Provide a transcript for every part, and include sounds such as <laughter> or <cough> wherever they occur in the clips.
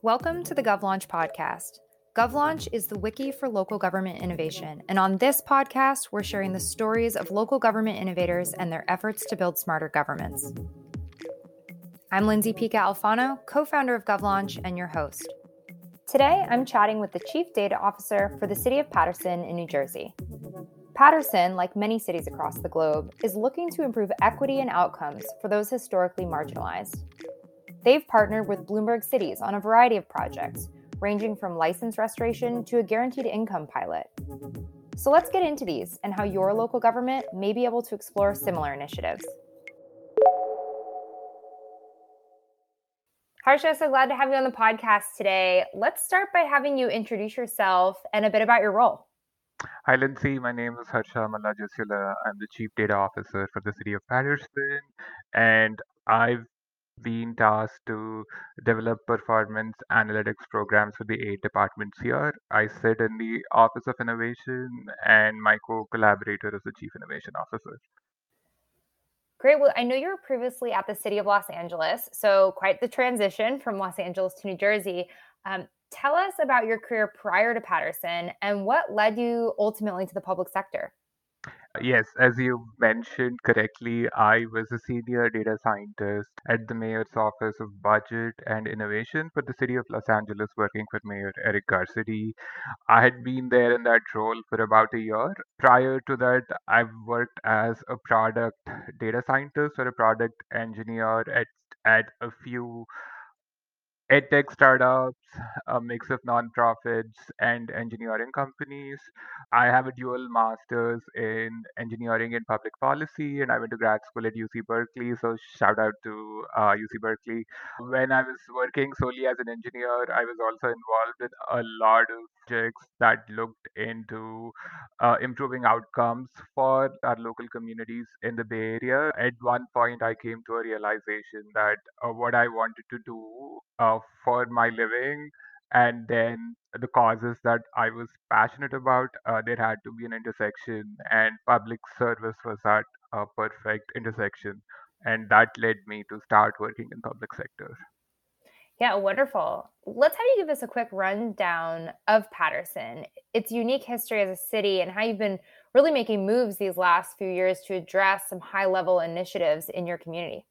Welcome to the GovLaunch podcast. GovLaunch is the wiki for local government innovation, and on this podcast, we're sharing the stories of local government innovators and their efforts to build smarter governments. I'm Lindsay Pica Alfano, co founder of GovLaunch and your host. Today, I'm chatting with the Chief Data Officer for the City of Paterson in New Jersey. Paterson, like many cities across the globe, is looking to improve equity and outcomes for those historically marginalized. They've partnered with Bloomberg Cities on a variety of projects, ranging from license restoration to a guaranteed income pilot. So let's get into these and how your local government may be able to explore similar initiatives. Harsha, so glad to have you on the podcast today. Let's start by having you introduce yourself and a bit about your role. Hi, Lindsay. My name is Harsha Mallajasula. I'm the Chief Data Officer for the City of Paterson, and I've been tasked to develop performance analytics programs for the eight departments here. I sit in the Office of Innovation, and my co collaborator is the Chief Innovation Officer. Great. Well, I know you were previously at the City of Los Angeles, so quite the transition from Los Angeles to New Jersey. Um, tell us about your career prior to Paterson and what led you ultimately to the public sector. Yes, as you mentioned correctly, I was a senior data scientist at the Mayor's Office of Budget and Innovation for the City of Los Angeles, working for Mayor Eric Garcetti. I had been there in that role for about a year. Prior to that, I've worked as a product data scientist or a product engineer at at a few edtech startups, a mix of nonprofits and engineering companies. I have a dual master's in engineering and public policy, and I went to grad school at UC Berkeley. So shout out to uh, UC Berkeley. When I was working solely as an engineer, I was also involved in a lot of projects that looked into uh, improving outcomes for our local communities in the Bay Area. At one point, I came to a realization that uh, what I wanted to do uh, for my living and then the causes that I was passionate about, uh, there had to be an intersection, and public service was that uh, perfect intersection, and that led me to start working in public sector. Yeah, wonderful. Let's have you give us a quick rundown of Paterson, its unique history as a city, and how you've been really making moves these last few years to address some high level initiatives in your community.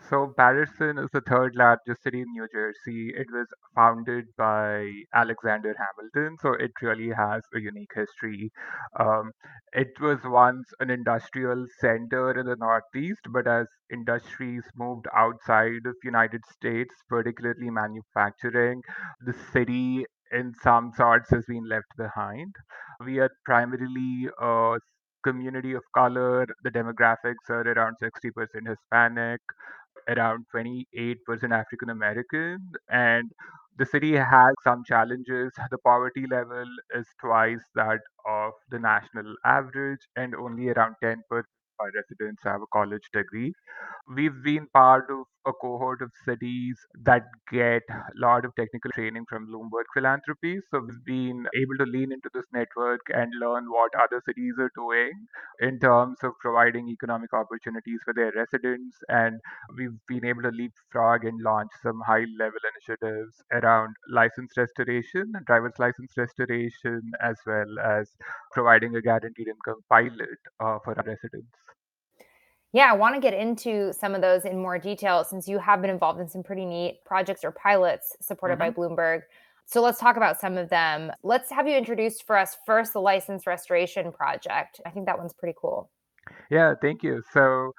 So Paterson is the third largest city in New Jersey. It was founded by Alexander Hamilton, so it really has a unique history. Um, it was once an industrial center in the Northeast, but as industries moved outside of the United States, particularly manufacturing, the city in some sorts has been left behind. We are primarily a community of color. The demographics are around 60% Hispanic, around 28% African American, and the city has some challenges. The poverty level is twice that of the national average, and only around 10% residents have a college degree. We've been part of a cohort of cities that get a lot of technical training from Bloomberg Philanthropy. So we've been able to lean into this network and learn what other cities are doing in terms of providing economic opportunities for their residents. And we've been able to leapfrog and launch some high level initiatives around license restoration, driver's license restoration, as well as providing a guaranteed income pilot uh, for our residents. Yeah, I want to get into some of those in more detail since you have been involved in some pretty neat projects or pilots supported mm-hmm. by Bloomberg. So let's talk about some of them. Let's have you introduce for us first the license restoration project. I think that one's pretty cool. Yeah, thank you. So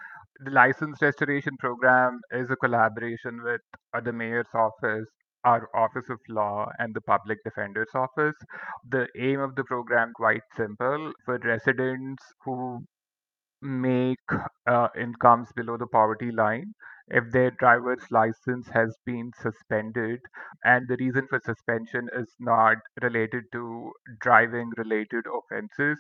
the license restoration program is a collaboration with the mayor's office our Office of Law and the Public Defender's Office. The aim of the program quite simple for residents who make uh, incomes below the poverty line if their driver's license has been suspended and the reason for suspension is not related to driving related offenses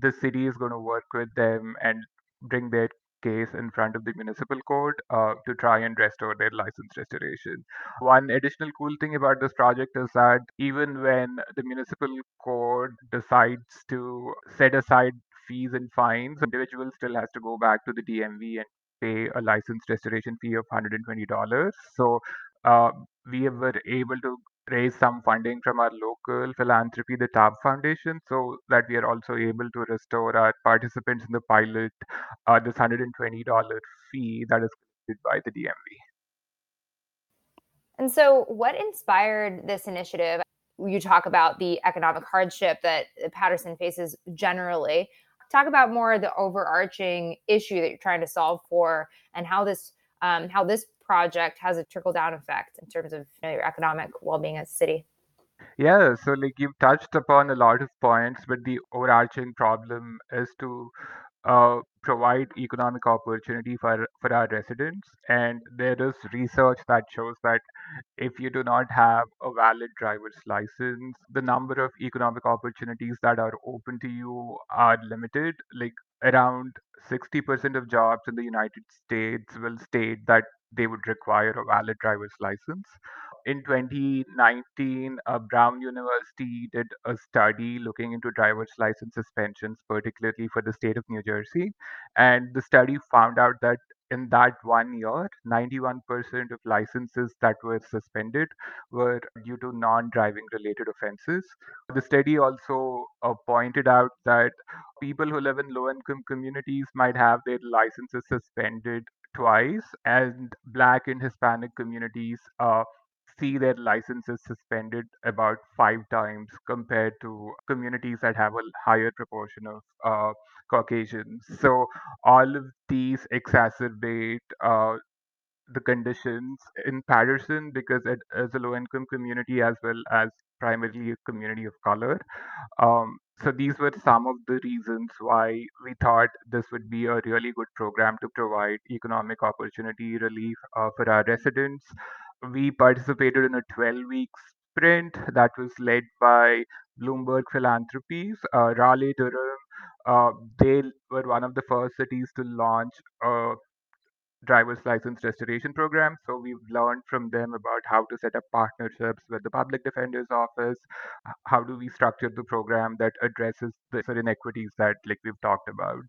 the city is going to work with them and bring their case in front of the municipal court uh, to try and restore their license restoration. One additional cool thing about this project is that even when the municipal court decides to set aside fees and fines, individual still has to go back to the DMV and pay a license restoration fee of $120. So uh, we were able to raise some funding from our local philanthropy, the TAB Foundation, so that we are also able to restore our participants in the pilot uh, this $120 fee that is collected by the DMV. And so, what inspired this initiative? You talk about the economic hardship that Paterson faces generally. Talk about more the overarching issue that you're trying to solve for, and how this um, how this project has a trickle down effect in terms of you know, your economic well being as a city. Yeah, so like you've touched upon a lot of points, but the overarching problem is to uh, provide economic opportunity for for our residents. And there is research that shows that if you do not have a valid driver's license, the number of economic opportunities that are open to you are limited. Like around 60% of jobs in the United States will state that they would require a valid driver's license in 2019, uh, Brown University did a study looking into driver's license suspensions, particularly for the state of New Jersey. And the study found out that in that one year, 91% of licenses that were suspended were due to non driving related offenses. The study also uh, pointed out that people who live in low income communities might have their licenses suspended twice, and Black and Hispanic communities uh, see their licenses suspended about five times compared to communities that have a higher proportion of uh, Caucasians. So all of these exacerbate uh, the conditions in Paterson because it is a low income community as well as primarily a community of color. Um, so these were some of the reasons why we thought this would be a really good program to provide economic opportunity relief uh, for our residents we participated in a 12 week sprint that was led by Bloomberg Philanthropies. Uh, Raleigh Durham, uh, they were one of the first cities to launch a driver's license restoration program. So we've learned from them about how to set up partnerships with the public defender's office. How do we structure the program that addresses the inequities that like we've talked about?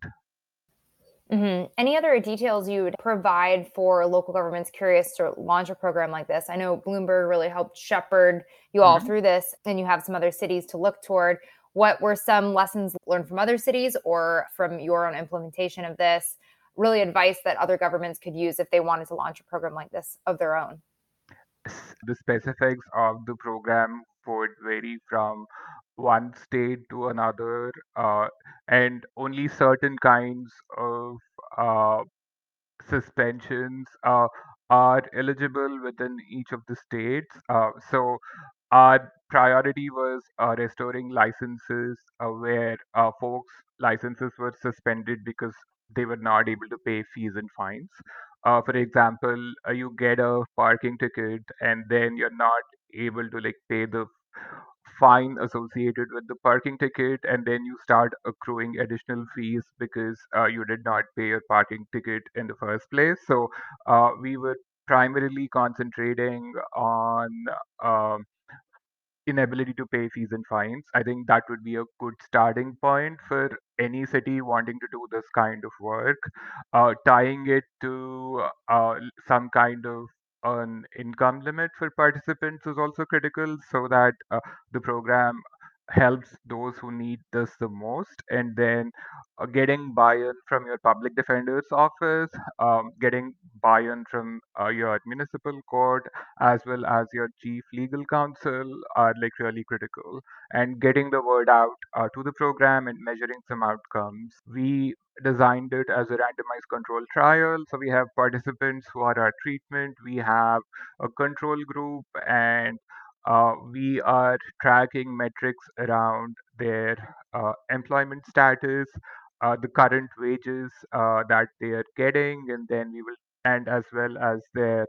Mm-hmm. Any other details you would provide for local governments curious to launch a program like this? I know Bloomberg really helped shepherd you all mm-hmm. through this, and you have some other cities to look toward. What were some lessons learned from other cities or from your own implementation of this? Really, advice that other governments could use if they wanted to launch a program like this of their own? The specifics of the program would vary from one state to another, uh, and only certain kinds of uh, suspensions uh, are eligible within each of the states. Uh, so our priority was uh, restoring licenses uh, where folks' licenses were suspended because they were not able to pay fees and fines. For example, you get a parking ticket and then you're not able to like pay the fine associated with the parking ticket and then you start accruing additional fees because uh, you did not pay your parking ticket in the first place. So uh, we were primarily concentrating on um, inability to pay fees and fines. I think that would be a good starting point for any city wanting to do this kind of work. Uh, tying it to uh, some kind of an income limit for participants is also critical so that uh, the program helps those who need this the most. And then uh, getting buy-in from your public defender's office um, getting buy-in from uh, your municipal court as well as your chief legal counsel are like really critical. And getting the word out uh, to the program and measuring some outcomes. We designed it as a randomized control trial. So we have participants who are our treatment. We have a control group and uh, we are tracking metrics around their uh, employment status, uh, the current wages uh, that they are getting, and then we will, and as well as their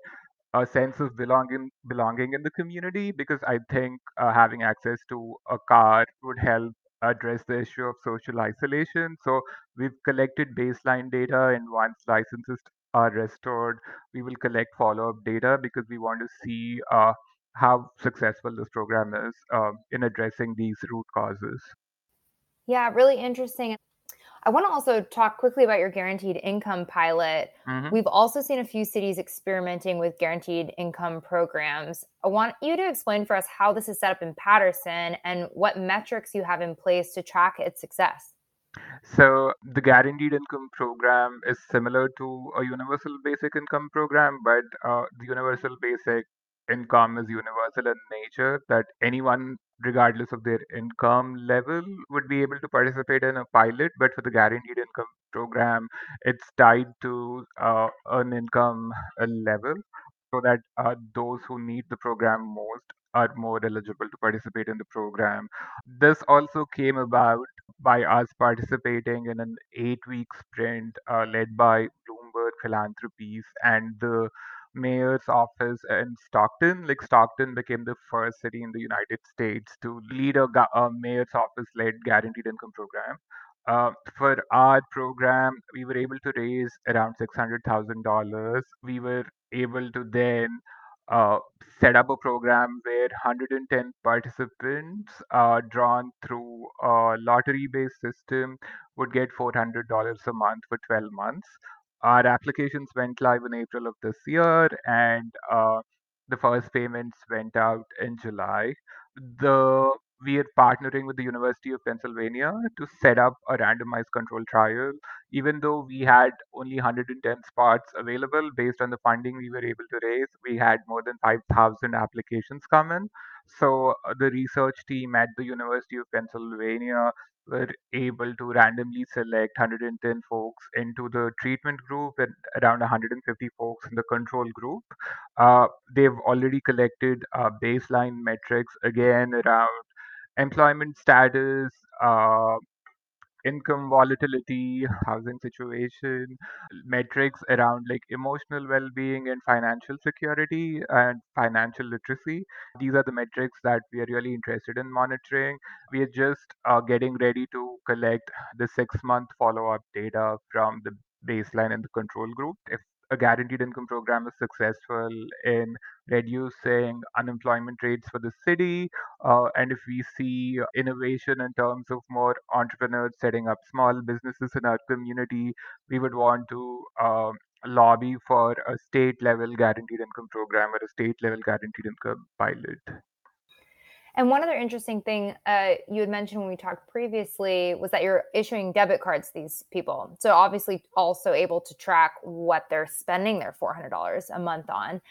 a sense of belonging belonging in the community because I think uh, having access to a car would help address the issue of social isolation. So we've collected baseline data, and once licenses are restored, we will collect follow-up data because we want to see uh, how successful this program is uh, in addressing these root causes. Yeah, really interesting. I want to also talk quickly about your guaranteed income pilot. Mm-hmm. We've also seen a few cities experimenting with guaranteed income programs. I want you to explain for us how this is set up in Paterson and what metrics you have in place to track its success. So, the guaranteed income program is similar to a universal basic income program, but uh, the universal basic income is universal in nature, that anyone regardless of their income level would be able to participate in a pilot but for the guaranteed income program it's tied to uh, an income level so that uh, those who need the program most are more eligible to participate in the program. This also came about by us participating in an eight week sprint uh, led by bloomberg philanthropies and the mayor's office in Stockton. Like Stockton became the first city in the United States to lead a, a mayor's office led guaranteed income program. Uh, for our program, we were able to raise around $600,000. We were able to then uh, set up a program where 110 participants uh, drawn through a lottery based system would get $400 a month for 12 months. Our applications went live in April of this year, and uh, the first payments went out in July. The we are partnering with the University of Pennsylvania to set up a randomized control trial. Even though we had only 110 spots available based on the funding we were able to raise, we had more than 5,000 applications come in. So uh, the research team at the University of Pennsylvania were able to randomly select 110 folks into the treatment group and around 150 folks in the control group. Uh, they've already collected uh, baseline metrics again around employment status, uh, income volatility, housing situation, metrics around like emotional well being and financial security and financial literacy. These are the metrics that we are really interested in monitoring. We are just uh, getting ready to collect the six month follow up data from the baseline and the control group. If a guaranteed income program is successful in reducing unemployment rates for the city, uh, and if we see innovation in terms of more entrepreneurs setting up small businesses in our community, we would want to uh, lobby for a state level guaranteed income program or a state level guaranteed income pilot. And one other interesting thing uh, you had mentioned when we talked previously was that you're issuing debit cards to these people. So obviously, also able to track what they're spending their $400 a month on.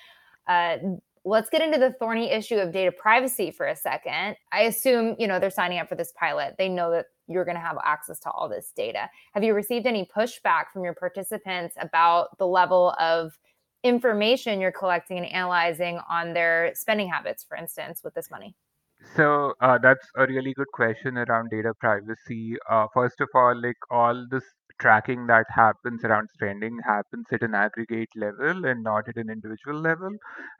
Uh, let's get into the thorny issue of data privacy for a second. I assume you know they're signing up for this pilot. They know that you're going to have access to all this data. Have you received any pushback from your participants about the level of information you're collecting and analyzing on their spending habits, for instance, with this money? So uh, that's a really good question around data privacy. Uh, first of all, like all this tracking that happens around spending happens at an aggregate level and not at an individual level.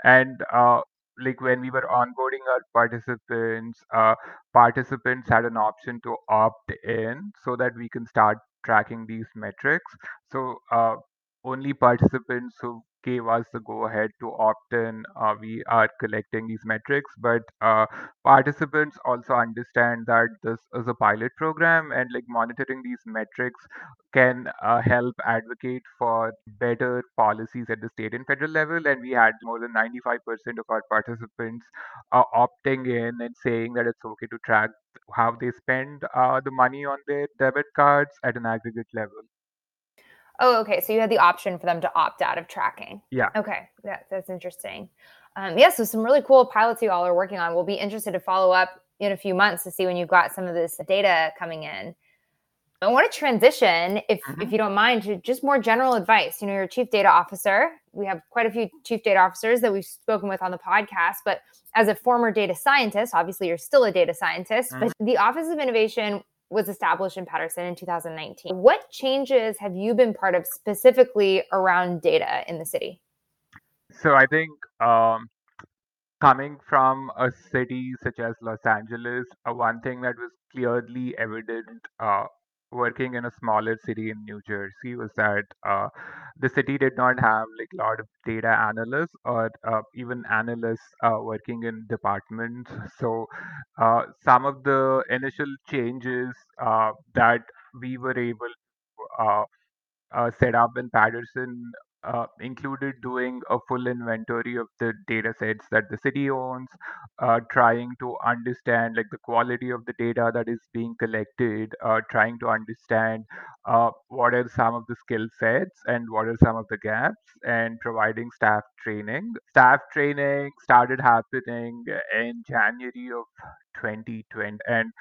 And uh, like when we were onboarding our participants, uh, participants had an option to opt in so that we can start tracking these metrics. So uh, only participants who gave us the go ahead to opt in. Uh, we are collecting these metrics, but uh, participants also understand that this is a pilot program and like monitoring these metrics can uh, help advocate for better policies at the state and federal level. And we had more than 95% of our participants uh, opting in and saying that it's okay to track how they spend uh, the money on their debit cards at an aggregate level. Oh, okay. So you had the option for them to opt out of tracking. Yeah. Okay. That, that's interesting. Um, yeah. So some really cool pilots you all are working on. We'll be interested to follow up in a few months to see when you've got some of this data coming in. I want to transition, if mm-hmm. if you don't mind, to just more general advice. You know, you're chief data officer. We have quite a few chief data officers that we've spoken with on the podcast. But as a former data scientist, obviously you're still a data scientist. Mm-hmm. But the Office of Innovation was established in Paterson in 2019. What changes have you been part of specifically around data in the city? So I think um, coming from a city such as Los Angeles, uh, one thing that was clearly evident uh, working in a smaller city in New Jersey was that uh, the city did not have like a lot of data analysts or uh, even analysts uh, working in departments. So uh, some of the initial changes uh, that we were able uh, uh, set up in Paterson uh, included doing a full inventory of the data sets that the city owns, uh, trying to understand like the quality of the data that is being collected, uh, trying to understand uh, what are some of the skill sets and what are some of the gaps, and providing staff training. Staff training started happening in January of 2020, and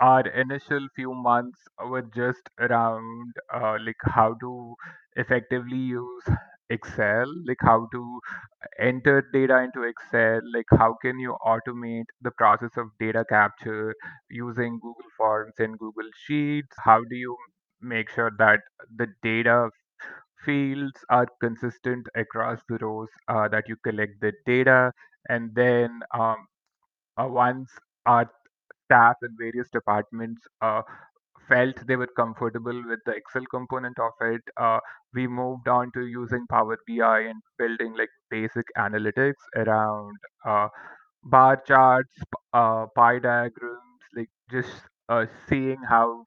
our initial few months were just around uh, like how to effectively use Excel, like how to enter data into Excel, like how can you automate the process of data capture using Google Forms and Google Sheets? How do you make sure that the data fields are consistent across the rows uh, that you collect the data? And then um, uh, once our staff in various departments uh, felt they were comfortable with the Excel component of it, uh, we moved on to using Power BI and building like basic analytics around uh, bar charts, uh, pie diagrams, like just uh, seeing how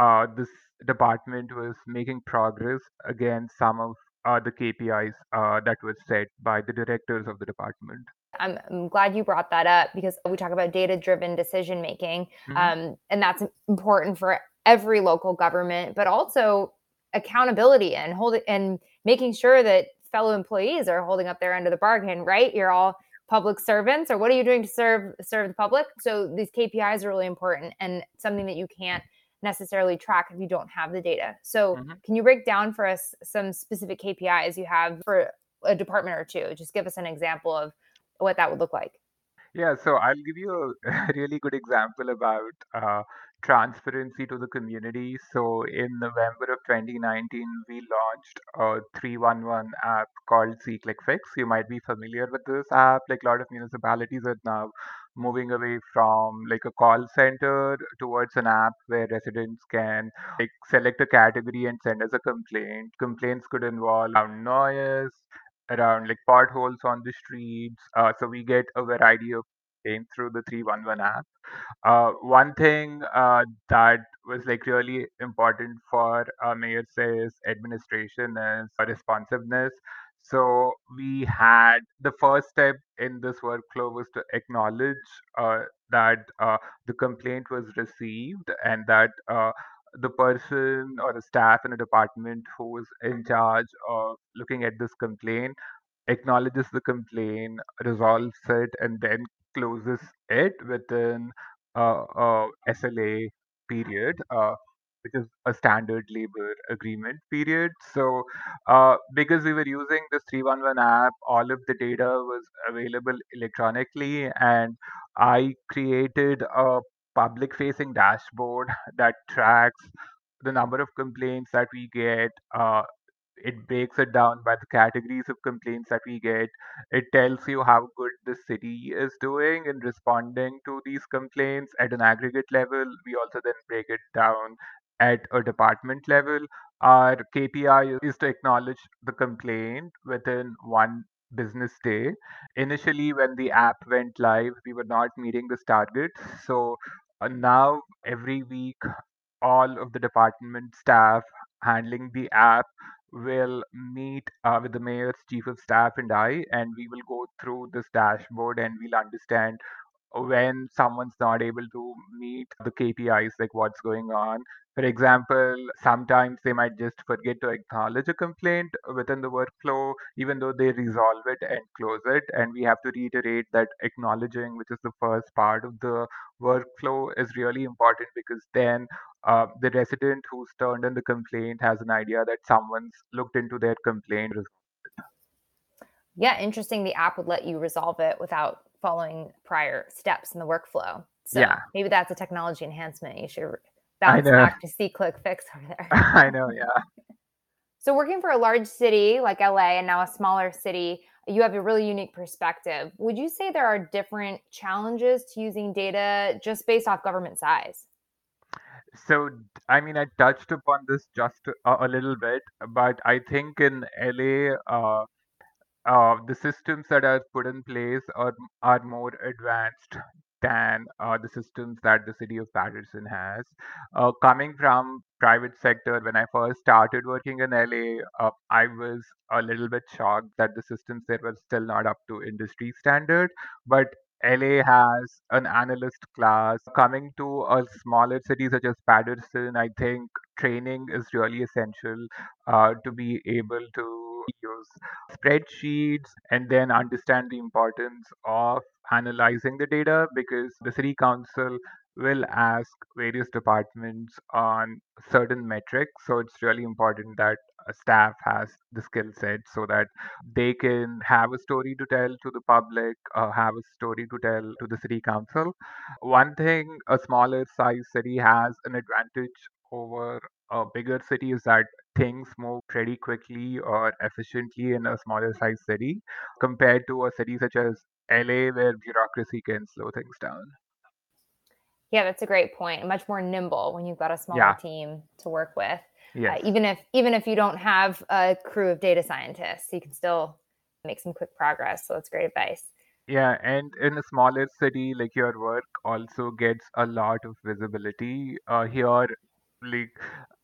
uh, this department was making progress against some of uh, the KPIs uh, that were set by the directors of the department. I'm, I'm, glad you brought that up because we talk about data driven decision making. Mm-hmm. Um, and that's important for every local government, but also accountability and holding and making sure that fellow employees are holding up their end of the bargain, right? You're all public servants or what are you doing to serve serve the public? So these KPIs are really important and something that you can't necessarily track if you don't have the data. So mm-hmm. can you break down for us some specific KPIs you have for a department or two? Just give us an example of what that would look like. Yeah, so I'll give you <laughs> a really good example about uh, transparency to the community. So in November of 2019, we launched a 311 app called SeeClickFix. You might be familiar with this app. Like a lot of municipalities are now moving away from like a call center towards an app where residents can like select a category and send us a complaint. Complaints could involve noise, around like potholes on the streets. Uh, so we get a variety of things through the 311 app. Uh, one thing uh, that was like really important for uh, Mayor Sayegh's administration is responsiveness. So we had the first step in this workflow was to acknowledge uh, that uh, the complaint was received and that uh, the person or the staff in a department who is in charge of looking at this complaint acknowledges the complaint, resolves it, and then closes it within uh, a SLA period, uh, which is a standard labor agreement period. So, uh, because we were using this 311 app, all of the data was available electronically, and I created a public facing dashboard <laughs> that tracks the number of complaints that we get. Uh, it breaks it down by the categories of complaints that we get. It tells you how good the city is doing in responding to these complaints at an aggregate level. We also then break it down at a department level. Our KPI is to acknowledge the complaint within one business day. Initially, when the app went live, we were not meeting this target. So uh, now, every week, all of the department staff handling the app will meet uh, with the mayor's chief of staff and I, and we will go through this dashboard and we'll understand when someone's not able to meet the KPIs, like what's going on. For example, sometimes they might just forget to acknowledge a complaint within the workflow, even though they resolve it and close it. And we have to reiterate that acknowledging, which is the first part of the workflow, is really important because then uh, the resident who's turned in the complaint has an idea that someone's looked into their complaint. Yeah, interesting. The app would let you resolve it without following prior steps in the workflow. So yeah. maybe that's a technology enhancement. You should bounce back to SeeClickFix over there. <laughs> I know, yeah. <laughs> So working for a large city like LA and now a smaller city, you have a really unique perspective. Would you say there are different challenges to using data just based off government size? So, I mean, I touched upon this just a, a little bit, but I think in LA, uh, uh, the systems that are put in place are are more advanced than uh, the systems that the city of Paterson has. Uh, coming from private sector, when I first started working in LA, uh, I was a little bit shocked that the systems there were still not up to industry standard. But LA has an analyst class. Coming to a smaller city such as Paterson, I think training is really essential uh, to be able to use spreadsheets and then understand the importance of analyzing the data because the city council will ask various departments on certain metrics. So it's really important that a staff has the skill set so that they can have a story to tell to the public, have a story to tell to the city council. One thing a smaller size city has an advantage over a bigger city is that things move pretty quickly or efficiently in a smaller size city compared to a city such as LA where bureaucracy can slow things down. Yeah, that's a great point. Much more nimble when you've got a smaller yeah. team to work with. Yes. Uh, even if even if you don't have a crew of data scientists, you can still make some quick progress. So that's great advice. Yeah, and in a smaller city, like your work also gets a lot of visibility. Uh, here, like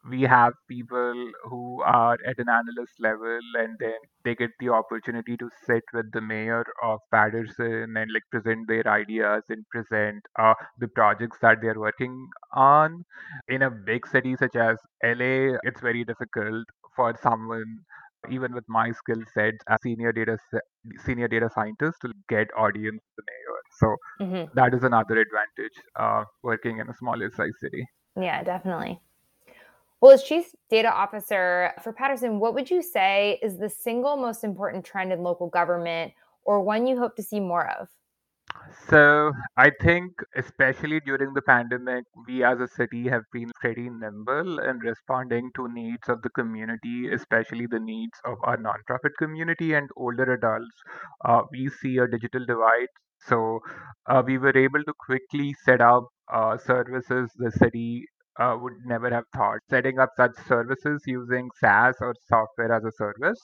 we have people who are at an analyst level and then they get the opportunity to sit with the mayor of Paterson and like present their ideas and present uh, the projects that they're working on. In a big city such as LA, it's very difficult for someone even with my skill sets as senior data senior data scientist to get audience with the mayor. So mm-hmm. that is another advantage uh, working in a smaller size city. Yeah, definitely. Well, as Chief Data Officer for Paterson, what would you say is the single most important trend in local government or one you hope to see more of? So, I think, especially during the pandemic, we as a city have been pretty nimble in responding to needs of the community, especially the needs of our nonprofit community and older adults. Uh, we see a digital divide. So, uh, we were able to quickly set up uh, services the city uh, would never have thought. Setting up such services using SaaS or software as a service.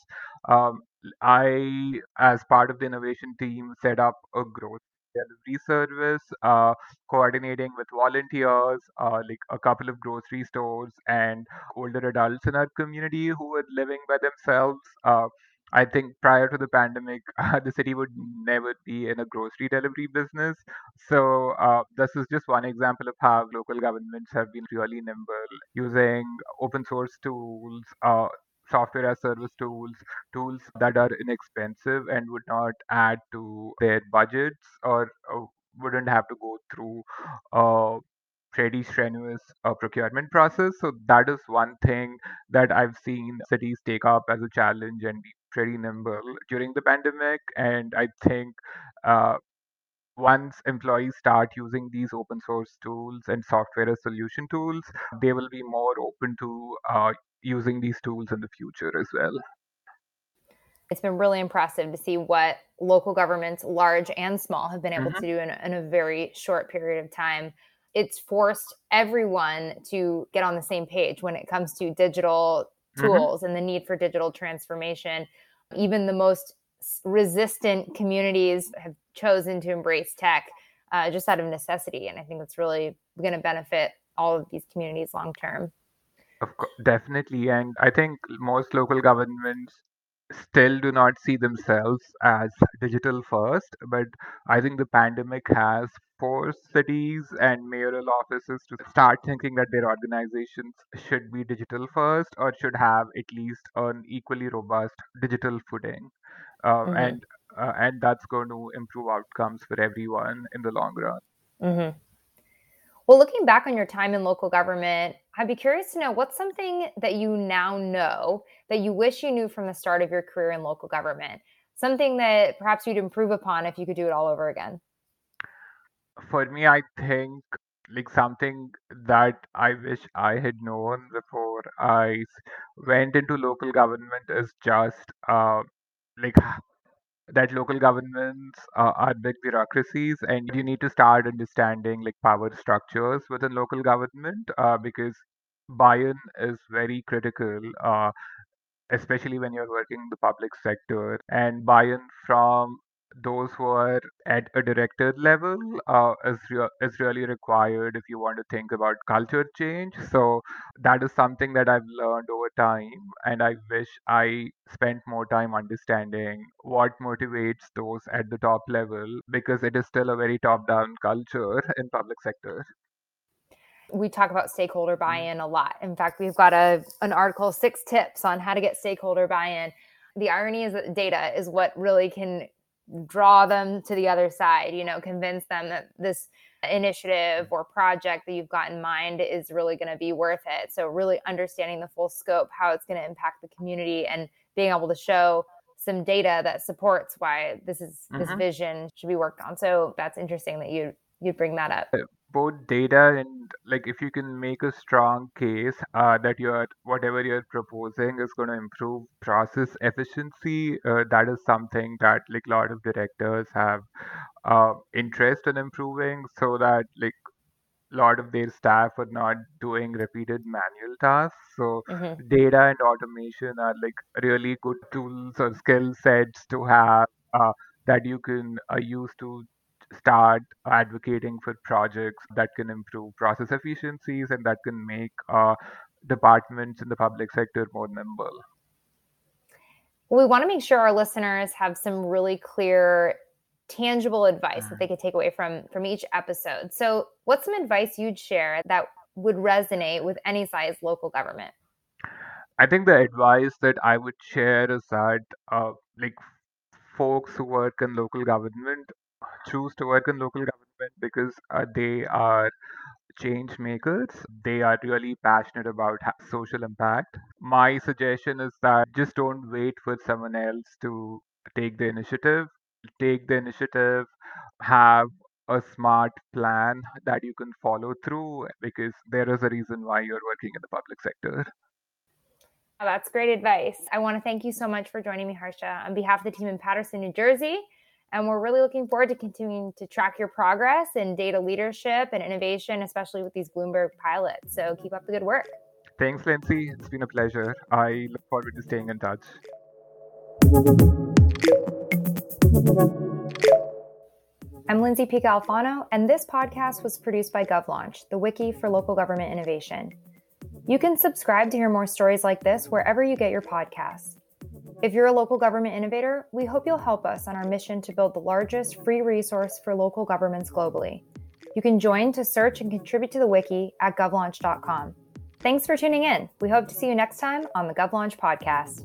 Um, I, as part of the innovation team, set up a growth delivery service, uh, coordinating with volunteers, uh, like a couple of grocery stores and older adults in our community who were living by themselves. Uh, I think prior to the pandemic, uh, <laughs> the city would never be in a grocery delivery business. So, uh, this is just one example of how local governments have been really nimble using open source tools, uh, software as service tools, tools that are inexpensive and would not add to their budgets or uh, wouldn't have to go through a pretty strenuous uh, procurement process. So that is one thing that I've seen cities take up as a challenge and be pretty nimble during the pandemic. And I think uh, once employees start using these open source tools and software as solution tools, they will be more open to uh, using these tools in the future as well. It's been really impressive to see what local governments, large and small, have been able mm-hmm. to do in, in a very short period of time it's forced everyone to get on the same page when it comes to digital. Tools mm-hmm. and the need for digital transformation. Even the most resistant communities have chosen to embrace tech uh, just out of necessity. And I think that's really going to benefit all of these communities long term. Of course, definitely. And I think most local governments still do not see themselves as digital first, but I think the pandemic has forced cities and mayoral offices to start thinking that their organizations should be digital first or should have at least an equally robust digital footing. Uh, mm-hmm. And uh, and that's going to improve outcomes for everyone in the long run. Mm-hmm. Well, looking back on your time in local government, I'd be curious to know what's something that you now know that you wish you knew from the start of your career in local government? Something that perhaps you'd improve upon if you could do it all over again? For me, I think like something that I wish I had known before I went into local government is just uh, like that local governments are big bureaucracies and you need to start understanding like power structures within local government uh, because buy-in is very critical uh, especially when you're working in the public sector. And buy-in from those who are at a director level uh, is, re- is really required if you want to think about culture change. So that is something that I've learned over time, and I wish I spent more time understanding what motivates those at the top level because it is still a very top-down culture in public sector we talk about stakeholder mm-hmm. buy-in a lot. In fact, we've got a an article six tips on how to get stakeholder buy-in. The irony is that data is what really can draw them to the other side, you know, convince them that this initiative or project that you've got in mind is really going to be worth it. So really understanding the full scope, how it's going to impact the community and being able to show some data that supports why this is this mm-hmm. vision should be worked on. So that's interesting that you you bring that up both data and like if you can make a strong case uh, that you're whatever you're proposing is going to improve process efficiency uh, that is something that like a lot of directors have uh, interest in improving so that like a lot of their staff are not doing repeated manual tasks so mm-hmm. data and automation are like really good tools or skill sets to have uh, that you can uh, use to start advocating for projects that can improve process efficiencies and that can make uh, departments in the public sector more nimble. Well, we want to make sure our listeners have some really clear tangible advice that they could take away from from each episode. So, what's some advice you'd share that would resonate with any size local government? I think the advice that I would share is that uh, like folks who work in local government choose to work in local government because uh, they are change makers. They are really passionate about social impact. My suggestion is that just don't wait for someone else to take the initiative. Take the initiative, have a smart plan that you can follow through because there is a reason why you're working in the public sector. Oh, that's great advice. I want to thank you so much for joining me, Harsha. On behalf of the team in Paterson, New Jersey, and we're really looking forward to continuing to track your progress in data leadership and innovation, especially with these Bloomberg pilots. So keep up the good work. Thanks, Lindsay. It's been a pleasure. I look forward to staying in touch. I'm Lindsay Pica Alfano, and this podcast was produced by GovLaunch, the wiki for local government innovation. You can subscribe to hear more stories like this wherever you get your podcasts. If you're a local government innovator, we hope you'll help us on our mission to build the largest free resource for local governments globally. You can join to search and contribute to the wiki at govlaunch.com. Thanks for tuning in. We hope to see you next time on the GovLaunch podcast.